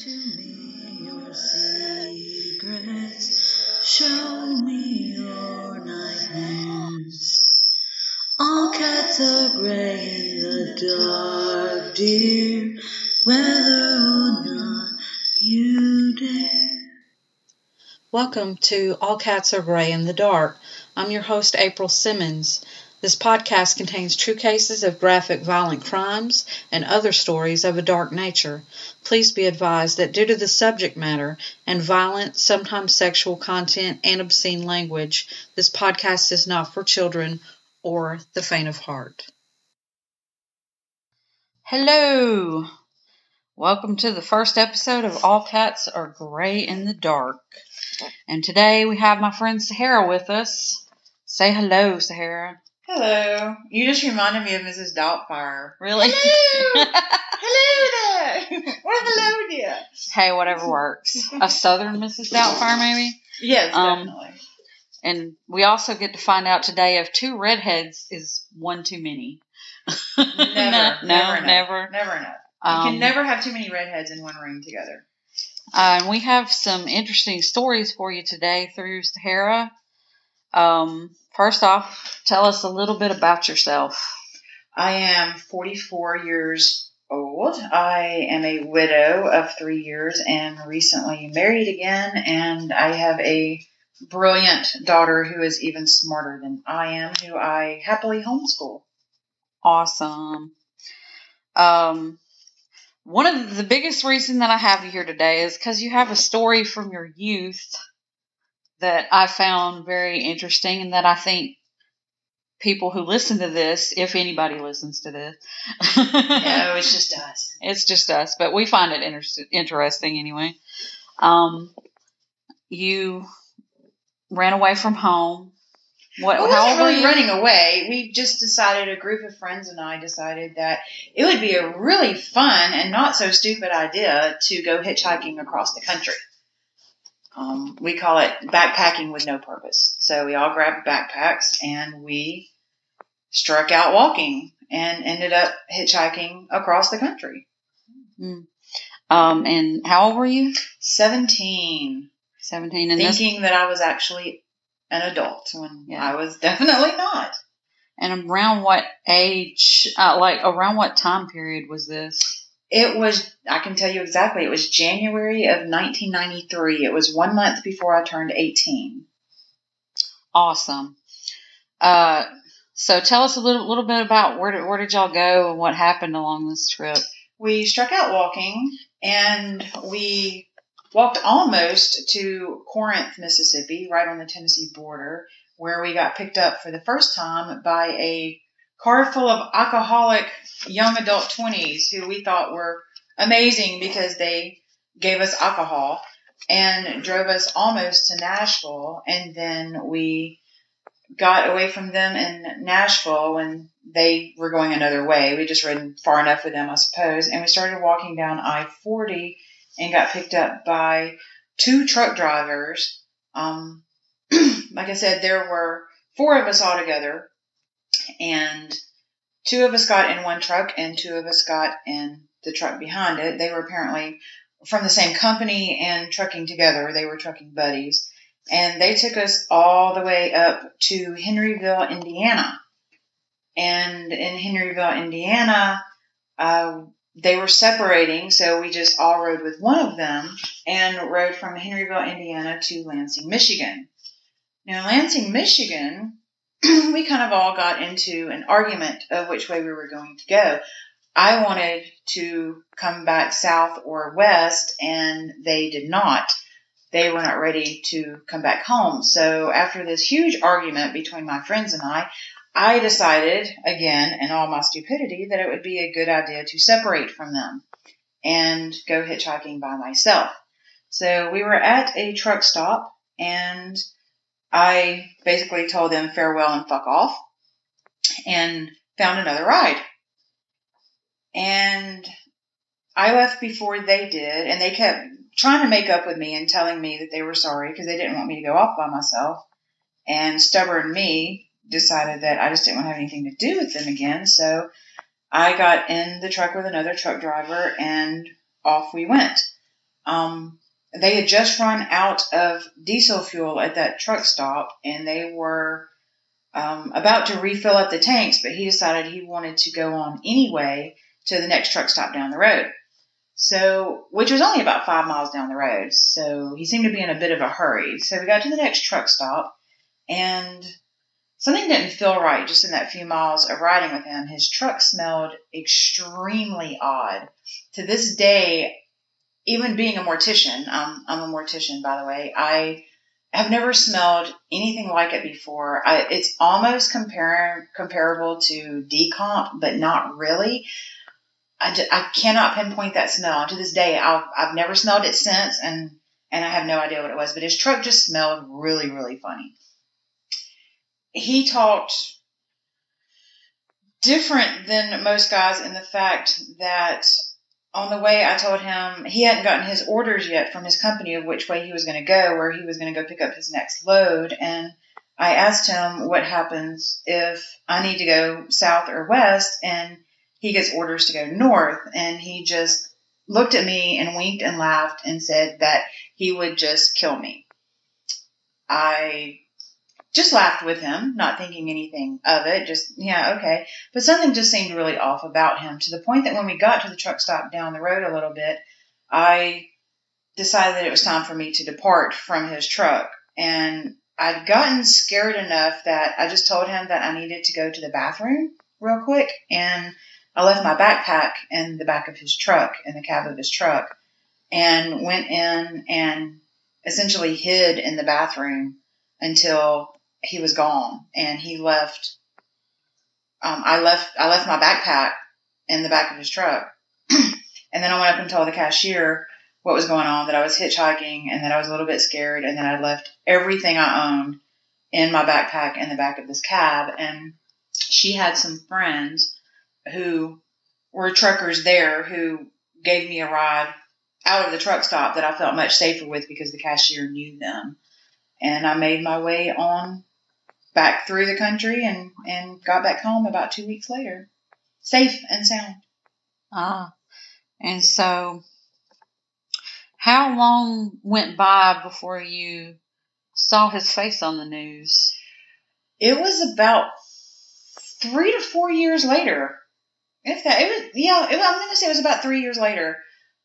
to me your secrets. Show me your nightmares. All cats are gray in the dark, dear, whether or not you dare. Welcome to All Cats Are Gray in the Dark. I'm your host, April Simmons. This podcast contains true cases of graphic violent crimes and other stories of a dark nature. Please be advised that due to the subject matter and violent, sometimes sexual content and obscene language, this podcast is not for children or the faint of heart. Hello! Welcome to the first episode of All Cats Are Gray in the Dark. And today we have my friend Sahara with us. Say hello, Sahara. Hello. You just reminded me of Mrs. Doubtfire. Really? Hello. hello there. Well, hello dear. hey, whatever works. A Southern Mrs. Doubtfire, maybe? Yes, Um, definitely. And we also get to find out today if two redheads is one too many. Never. no, never, no, enough. never. Never enough. You Um, can never have too many redheads in one room together. Uh, and we have some interesting stories for you today through Sahara. Um, first off, tell us a little bit about yourself. I am 44 years old. I am a widow of three years and recently married again. And I have a brilliant daughter who is even smarter than I am, who I happily homeschool. Awesome. Um, one of the biggest reason that I have you here today is because you have a story from your youth that I found very interesting and that I think people who listen to this, if anybody listens to this, No, it's just us. it's just us, but we find it inter- interesting anyway. Um, you ran away from home. What? Well, we how wasn't were really you? running away. We just decided, a group of friends and I decided that it would be a really fun and not so stupid idea to go hitchhiking across the country. Um, we call it backpacking with no purpose. So we all grabbed backpacks and we struck out walking and ended up hitchhiking across the country. Um, and how old were you? 17. Seventeen. And this Thinking that I was actually an adult when Yeah. I was definitely not. And around what age, uh, like around what time period was this? It was, I can tell you exactly, it was January of 1993. It was one month before I turned 18. Awesome. Uh, so tell us a little, little bit about where did, where did y'all go and what happened along this trip? We struck out walking and we walked almost to Corinth, Mississippi, right on the Tennessee border, where we got picked up for the first time by a car full of alcoholic young adult 20s who we thought were amazing because they gave us alcohol and drove us almost to Nashville. And then we got away from them in Nashville when they were going another way. We just ridden far enough with them, I suppose. And we started walking down I 40 and got picked up by two truck drivers. Um, like I said, there were four of us all together, and two of us got in one truck, and two of us got in the truck behind it. They were apparently from the same company and trucking together. They were trucking buddies. And they took us all the way up to Henryville, Indiana. And in Henryville, Indiana, uh, they were separating, so we just all rode with one of them and rode from Henryville, Indiana to Lansing, Michigan. Now, Lansing, Michigan, we kind of all got into an argument of which way we were going to go. I wanted to come back south or west, and they did not. They were not ready to come back home. So, after this huge argument between my friends and I, I decided, again, in all my stupidity, that it would be a good idea to separate from them and go hitchhiking by myself. So we were at a truck stop and I basically told them farewell and fuck off and found another ride. And I left before they did and they kept trying to make up with me and telling me that they were sorry because they didn't want me to go off by myself. And stubborn me decided that I just didn't want to have anything to do with them again. So I got in the truck with another truck driver and off we went. Um, they had just run out of diesel fuel at that truck stop and they were um, about to refill up the tanks, but he decided he wanted to go on anyway to the next truck stop down the road. So, which was only about five miles down the road. So he seemed to be in a bit of a hurry. So we got to the next truck stop and something didn't feel right just in that few miles of riding with him. His truck smelled extremely odd. To this day, even being a mortician, um, I'm a mortician, by the way, I have never smelled anything like it before. I, it's almost compar- comparable to decomp, but not really. I, cannot pinpoint that smell. To this day, I've, I've never smelled it since, and, and I have no idea what it was, but his truck just smelled really, really funny. He talked different than most guys in the fact that on the way, I told him he hadn't gotten his orders yet from his company of which way he was going to go, where he was going to go pick up his next load. And I asked him what happens if I need to go south or west, and he gets orders to go north. And he just looked at me and winked and laughed and said that he would just kill me. I just laughed with him, not thinking anything of it. Just, yeah, okay. But something just seemed really off about him to the point that when we got to the truck stop down the road a little bit, I decided that it was time for me to depart from his truck. And I'd gotten scared enough that I just told him that I needed to go to the bathroom real quick. And I left my backpack in the back of his truck, in the cab of his truck, and went in and essentially hid in the bathroom until he was gone and he left um, I left I left my backpack in the back of his truck. and then I went up and told the cashier what was going on, that I was hitchhiking and that I was a little bit scared and that I left everything I owned in my backpack in the back of this cab and she had some friends who were truckers there who gave me a ride out of the truck stop that I felt much safer with because the cashier knew them. And I made my way on back through the country and, and got back home about two weeks later, safe and sound. Ah, and so how long went by before you saw his face on the news? It was about three to four years later. If that, it was, yeah, it, I'm going to say it was about three years later.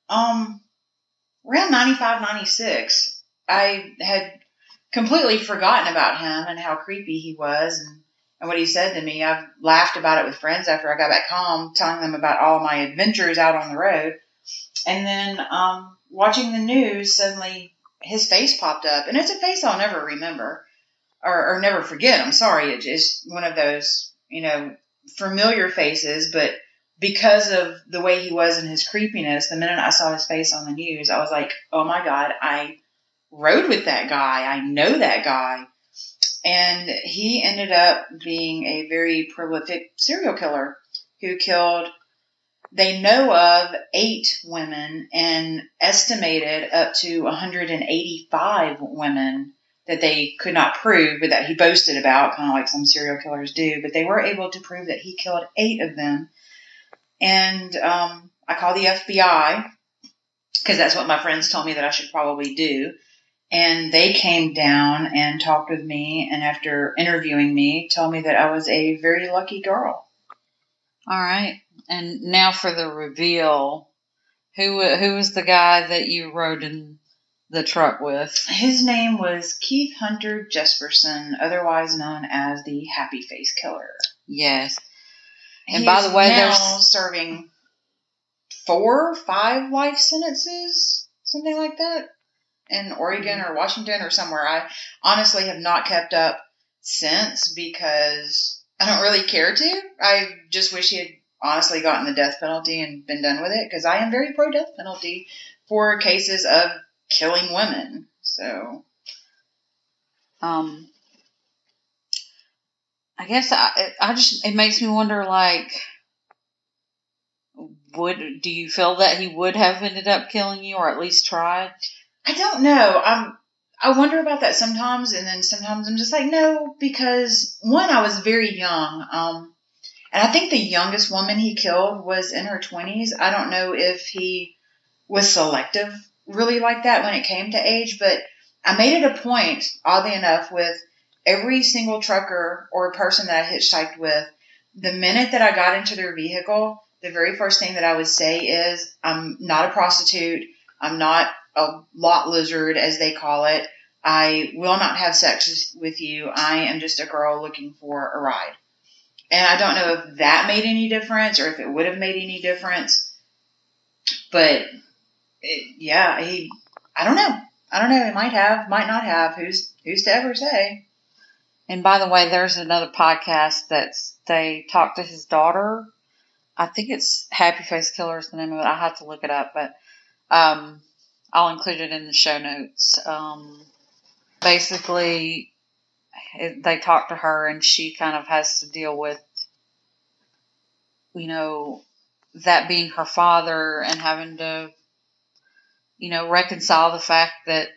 Um, around 95, 96, I had completely forgotten about him and how creepy he was and, and what he said to me. I've laughed about it with friends after I got back home, telling them about all my adventures out on the road. And then um, watching the news, suddenly his face popped up, and it's a face I'll never remember or, or never forget. I'm sorry, it's just one of those, you know, familiar faces, but because of the way he was and his creepiness, the minute I saw his face on the news, I was like, oh my God, I rode with that guy. I know that guy. And he ended up being a very prolific serial killer who killed, they know of eight women and estimated up to 185 women that they could not prove, but that he boasted about, kind of like some serial killers do. But they were able to prove that he killed eight of them. And um, I called the FBI because that's what my friends told me that I should probably do. And they came down and talked with me, and after interviewing me, told me that I was a very lucky girl. All right. And now for the reveal. Who who was the guy that you rode in the truck with? His name was Keith Hunter Jesperson, otherwise known as the Happy Face Killer. Yes. And He's by the way, now there's serving four, five life sentences, something like that, in Oregon or Washington or somewhere. I honestly have not kept up since because I don't really care to. I just wish he had honestly gotten the death penalty and been done with it because I am very pro death penalty for cases of killing women. So um I guess I I just it makes me wonder like would do you feel that he would have ended up killing you or at least tried? I don't know. I'm I wonder about that sometimes, and then sometimes I'm just like, no, because one, I was very young, um, and I think the youngest woman he killed was in her 20s. I don't know if he was selective really like that when it came to age, but I made it a point, oddly enough, with every single trucker or person that I hitchhiked with, the minute that I got into their vehicle, the very first thing that I would say is, I'm not a prostitute. I'm not a lot lizard, as they call it. I will not have sex with you. I am just a girl looking for a ride. And I don't know if that made any difference or if it would have made any difference. But it, yeah, he, I don't know. I don't know. He might have, might not have. Who's, who's to ever say? And by the way, there's another podcast that's they talk to his daughter. I think it's Happy Face Killer is the name of it. I have to look it up, but um, I'll include it in the show notes. Um, basically, it, they talk to her, and she kind of has to deal with, you know, that being her father and having to, you know, reconcile the fact that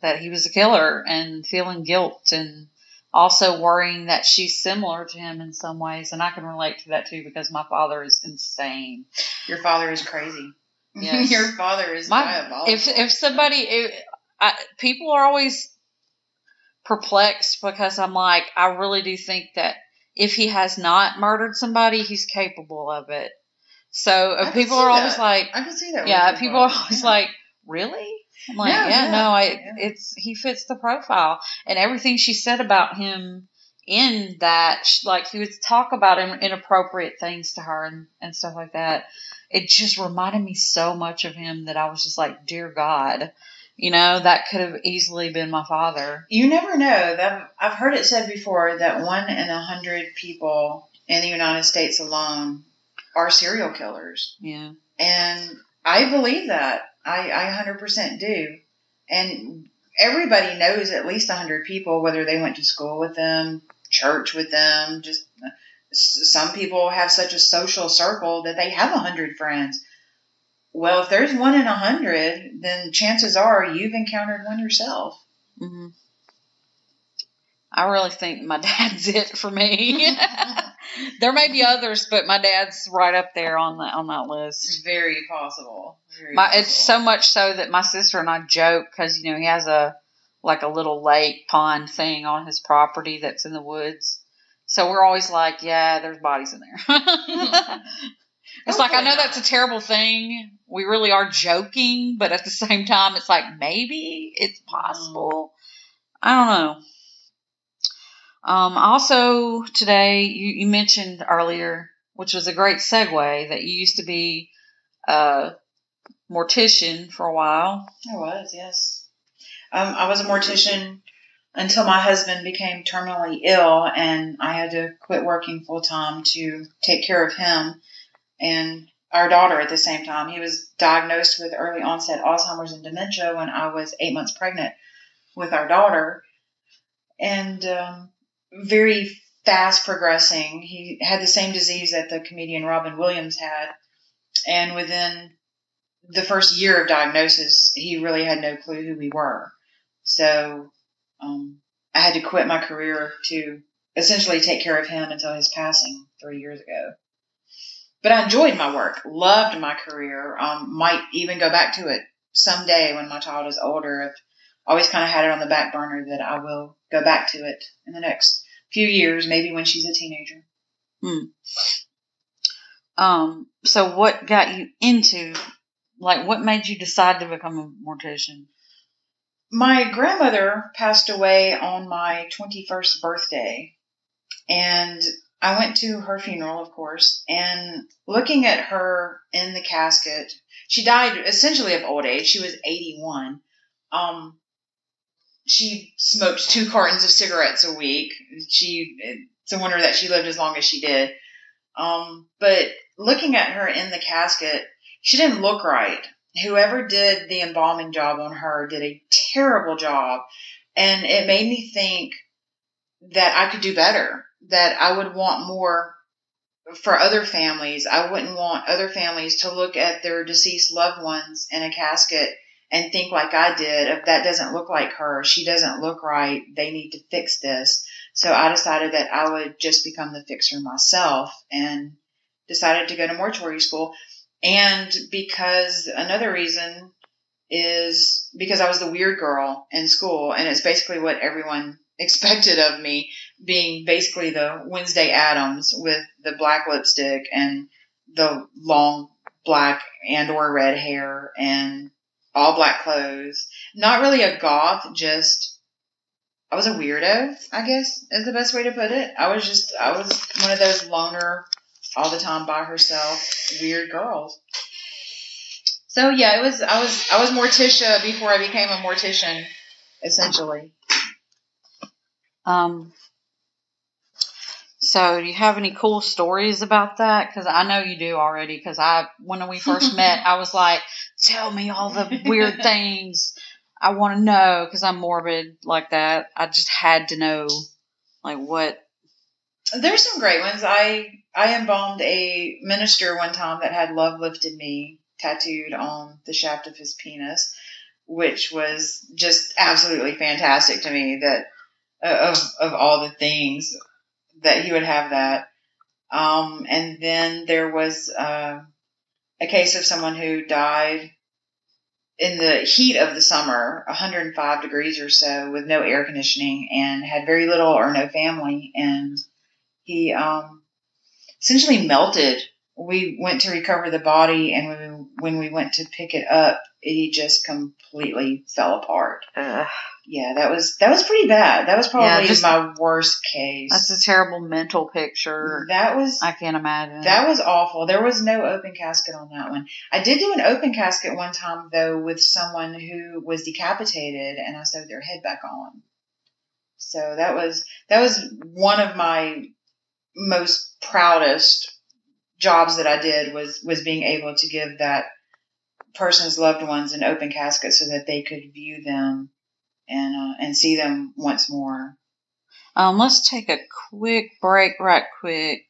that he was a killer and feeling guilt and also worrying that she's similar to him in some ways. And I can relate to that too because my father is insane. Your father is crazy. Yes. Your father is My, diabolical. if if somebody, if, I, people are always perplexed because I'm like, I really do think that if he has not murdered somebody, he's capable of it. So uh, people are always like, I can see that. yeah, people are always Yeah. like, really? I'm like, Yeah, yeah, yeah, no, I, yeah. it's, he fits the profile. And everything she said about him in that, like, he would talk about inappropriate things to her and, and stuff like that. It just reminded me so much of him that I was just like, dear God, you know, that could have easily been my father. You never know. That I've heard it said before that one in a hundred people in the United States alone are serial killers, Yeah. and I believe that. I, I 100% do. And everybody knows at least 100 people, whether they went to school with them, church with them, just some people have such a social circle that they have a 100 friends. Well, if there's one in a 100, then chances are you've encountered one yourself. hmm I really think my dad's it for me. there may be others, but my dad's right up there on that on that list. It's very possible. Very My, it's so much so that my sister and I joke because you know he has a like a little lake pond thing on his property that's in the woods. So we're always like, yeah, there's bodies in there. it's like I know that's a terrible thing. We really are joking, but at the same time, it's like maybe it's possible. I don't know. Um, also today you, you mentioned earlier, which was a great segue, that you used to be a mortician for a while. I was, yes. Um, I was a mortician until my husband became terminally ill, and I had to quit working full time to take care of him and our daughter at the same time. He was diagnosed with early onset Alzheimer's and dementia when I was eight months pregnant with our daughter, and um, very fast progressing. He had the same disease that the comedian Robin Williams had, and within the first year of diagnosis, he really had no clue who we were. So um, I had to quit my career to essentially take care of him until his passing three years ago. But I enjoyed my work, loved my career, um, might even go back to it someday when my child is older. I've always kind of had it on the back burner that I will go back to it in the next few years, maybe when she's a teenager. Hmm. Um, so what got you into, like, what made you decide to become a mortician? My grandmother passed away on my 21st birthday, and I went to her funeral, of course, and looking at her in the casket, she died essentially of old age. She was 81. Um, she smoked two cartons of cigarettes a week. She, it's a wonder that she lived as long as she did. Um, but looking at her in the casket, she didn't look right. Whoever did the embalming job on her did a terrible job. And it made me think that I could do better, that I would want more for other families. I wouldn't want other families to look at their deceased loved ones in a casket and think like I did, if that doesn't look like her, she doesn't look right, they need to fix this. So I decided that I would just become the fixer myself and decided to go to mortuary school. And because another reason, is because I was the weird girl in school, and it's basically what everyone expected of me, being basically the Wednesday Addams with the black lipstick and the long black and or red hair and all black clothes. Not really a goth, just I was a weirdo, I guess is the best way to put it. I was just I was one of those loner all the time by herself weird girls. So yeah, it was I was I was Morticia before I became a mortician, essentially. Um, so, do you have any cool stories about that? Because I know you do already. Because I, when we first met, I was like, "Tell me all the weird things I want to know." Because I'm morbid like that. I just had to know, like, what. There's some great ones. I I embalmed a minister one time that had "Love Lifted Me" tattooed on the shaft of his penis, which was just absolutely fantastic to me. That of of all the things that he would have that. Um, and then there was uh, a case of someone who died in the heat of the summer, 105 degrees or so, with no air conditioning, and had very little or no family, and he um, essentially melted. We went to recover the body, and when we, when we went to pick it up, he just completely fell apart. Ugh. Yeah, that was that was pretty bad. That was probably Yeah, just- my worst case. That's a terrible mental picture. that was I can't imagine. that was awful. There was no open casket on that one. I did do an open casket one time though with someone who was decapitated and I sewed their head back on. So that was that was one of my most proudest jobs that I did was was being able to give that person's loved ones an open casket so that they could view them and uh, and see them once more. Um, let's take a quick break, right quick,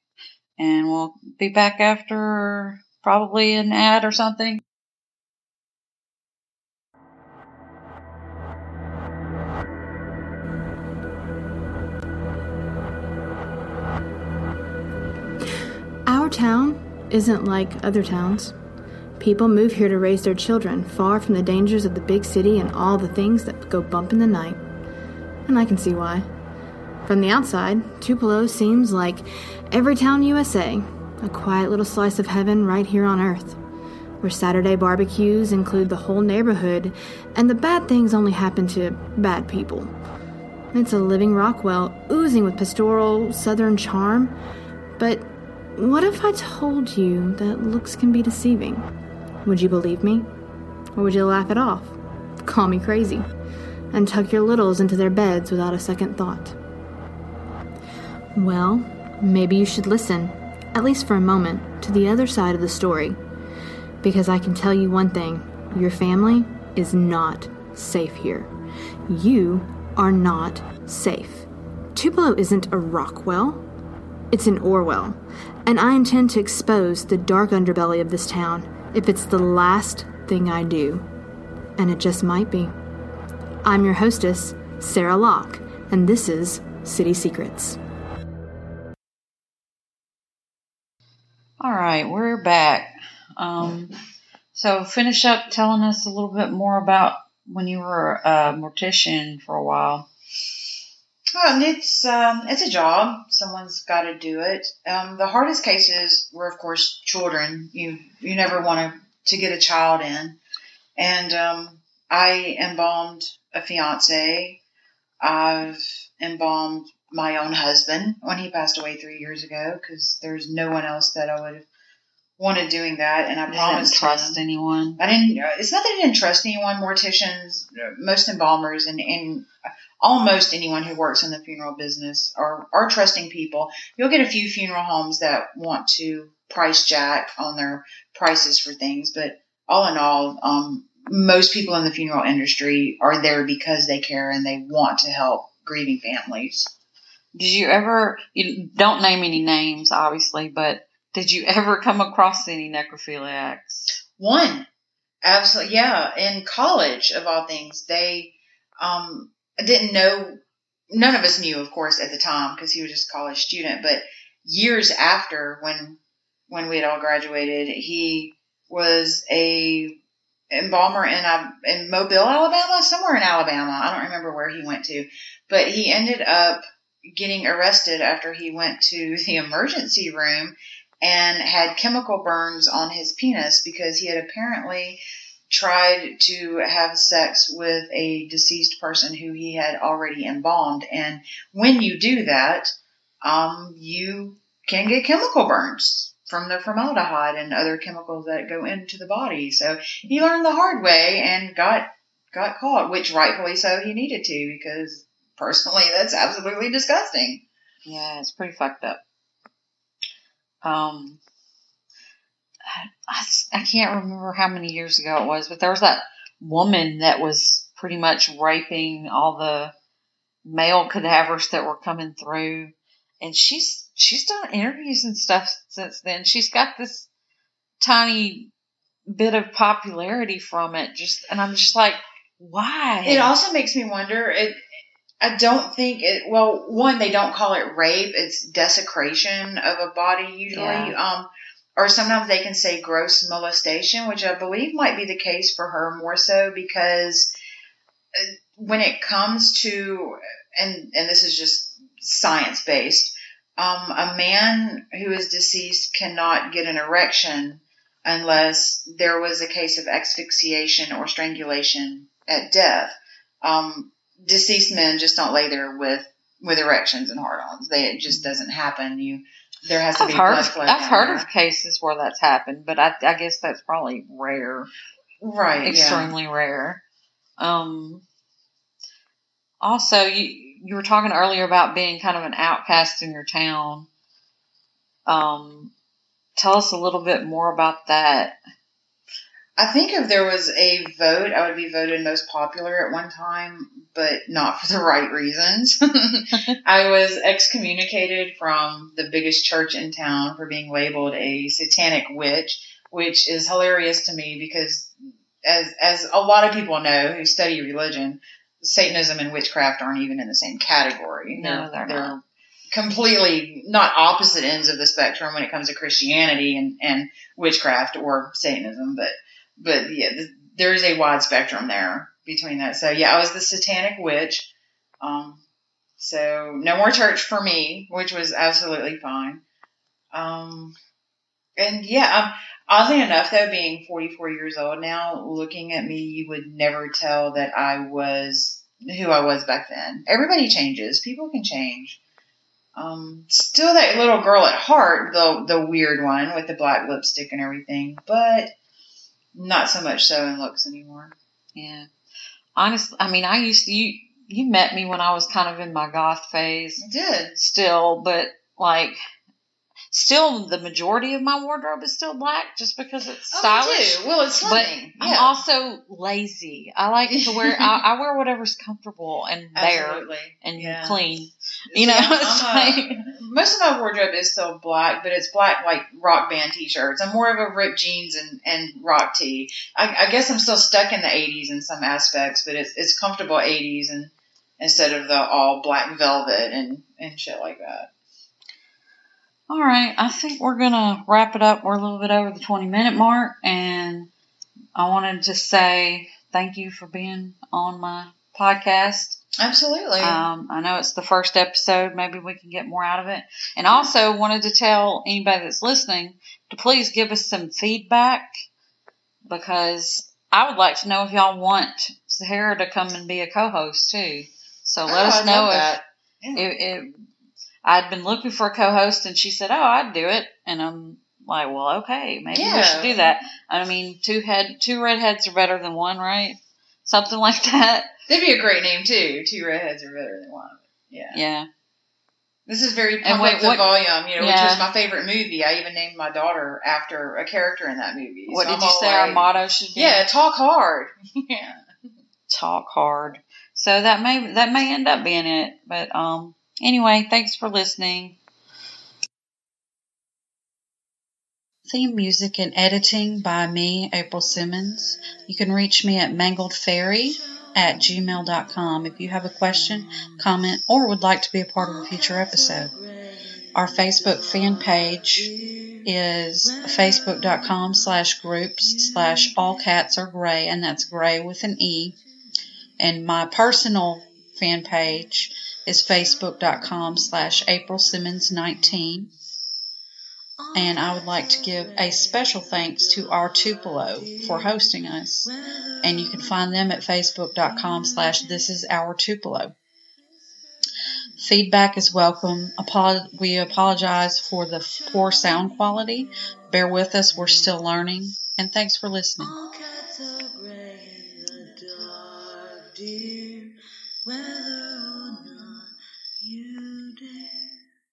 and we'll be back after probably an ad or something. Town isn't like other towns. People move here to raise their children far from the dangers of the big city and all the things that go bump in the night. And I can see why. From the outside, Tupelo seems like every town USA, a quiet little slice of heaven right here on earth, where Saturday barbecues include the whole neighborhood and the bad things only happen to bad people. It's a living Rockwell, oozing with pastoral southern charm, but what if I told you that looks can be deceiving? Would you believe me? Or would you laugh it off? Call me crazy. And tuck your littles into their beds without a second thought. Well, maybe you should listen, at least for a moment, to the other side of the story. Because I can tell you one thing your family is not safe here. You are not safe. Tupelo isn't a Rockwell, it's an Orwell, and I intend to expose the dark underbelly of this town if it's the last thing I do. And it just might be. I'm your hostess, Sarah Locke, and this is City Secrets. All right, we're back. Um, so finish up telling us a little bit more about when you were a mortician for a while. It's um, it's a job. Someone's got to do it. Um, the hardest cases were, of course, children. You you never want to to get a child in, and um, I embalmed a fiance. I've embalmed my own husband when he passed away three years ago because there's no one else that I would have wanted doing that, and I You didn't promised trust him. anyone. I didn't. It's not that I didn't trust anyone. Morticians, most embalmers, and, and almost anyone who works in the funeral business are are trusting people. You'll get a few funeral homes that want to price jack on their prices for things, but all in all, um, most people in the funeral industry are there because they care and they want to help grieving families. Did you ever? You don't name any names, obviously, but did you ever come across any necrophiliacs? One, absolutely, yeah. In college, of all things, they um, didn't know. None of us knew, of course, at the time because he was just a college student. But years after, when when we had all graduated, he was a embalmer in a, in Mobile, Alabama, somewhere in Alabama. I don't remember where he went to, but he ended up getting arrested after he went to the emergency room and had chemical burns on his penis because he had apparently tried to have sex with a deceased person who he had already embalmed. And when you do that, um, you can get chemical burns from the formaldehyde and other chemicals that go into the body. So he learned the hard way and got got caught, which rightfully so he needed to because personally that's absolutely disgusting. Yeah, it's pretty fucked up. Um, I, I can't remember how many years ago it was, but there was that woman that was pretty much raping all the male cadavers that were coming through, and she's she's done interviews and stuff since then. She's got this tiny bit of popularity from it, just and I'm just like, why? It also makes me wonder. It. I don't think it. Well, one, they don't call it rape; it's desecration of a body usually. Yeah. Um, or sometimes they can say gross molestation, which I believe might be the case for her more so because uh, when it comes to and and this is just science based, um, a man who is deceased cannot get an erection unless there was a case of asphyxiation or strangulation at death. Um, deceased men just don't lay there with with erections and hard-ons. They it just doesn't happen. You there has to I've be heard blood of, flow. I've heard there. of cases where that's happened, but I, I guess that's probably rare, right, yeah. extremely rare. Um, also, you you were talking earlier about being kind of an outcast in your town. Um, tell us a little bit more about that. I think if there was a vote, I would be voted most popular at one time, but not for the right reasons. I was excommunicated from the biggest church in town for being labeled a satanic witch, which is hilarious to me because as as a lot of people know who study religion, Satanism and witchcraft aren't even in the same category. No, they're not. completely not opposite ends of the spectrum when it comes to Christianity and, and witchcraft or Satanism, but but yeah, th- there is a wide spectrum there between that. So yeah, I was the satanic witch. Um, so no more church for me, which was absolutely fine. Um, and yeah, um, oddly enough, though, being 44 years old now, looking at me, you would never tell that I was who I was back then. Everybody changes. People can change. Um, still that little girl at heart, the the weird one with the black lipstick and everything, but not so much so in looks anymore. Yeah, honestly, I mean, I used to, you you met me when I was kind of in my goth phase. I did. still, but like still the majority of my wardrobe is still black just because it's Oh, stylish. too. Well, it's but slimming. I'm also lazy. I like to wear I, I wear whatever's comfortable and bare Absolutely. and Yeah. clean. You know, I'm- it's a- like most of my wardrobe is still black, but it's black like rock band t-shirts. I'm more of a ripped jeans and, and rock tee. I, I guess I'm still stuck in the 80s in some aspects, but it's it's comfortable 80s and instead of the all black velvet and and shit like that. all right. I think we're gonna wrap it up. We're a little bit over the 20 minute mark, and I wanted to say thank you for being on my podcast. Absolutely. Um, I know it's the first episode. Maybe we can get more out of it. And also wanted to tell anybody that's listening to please give us some feedback because I would like to know if y'all want Sahara to come and be a co-host too. So let Oh, us know if, that. Yeah. if, if I'd been looking for a co-host and she said, "Oh, I'd do it," and I'm like, "Well, okay, maybe we should do that." I mean, two head two redheads are better than one, right? Something like that. That'd be a great name too. Two redheads are better than one. Yeah. Yeah. This is very pump wait, up the what- volume, you know, Yeah. which was my favorite movie. I even named my daughter after a character in that movie. What So did I'm you say our motto should be? Yeah, talk hard. yeah. talk hard. So that may that may end up being it. But um anyway, thanks for listening. Theme music and editing by me, April Simmons. You can reach me at mangledfairy at gmail.com if you have a question, comment, or would like to be a part of a future episode. Our Facebook fan page is facebook.com slash groups slash all cats are gray, and that's gray with an E. And my personal fan page is facebook.com slash April Simmons 19 and I would like to give a special thanks to our Tupelo for hosting us. And you can find them at facebook.com slash this is our Tupelo. Feedback is welcome. We apologize for the poor sound quality. Bear with us, we're still learning. And thanks for listening. All cats are gray dark.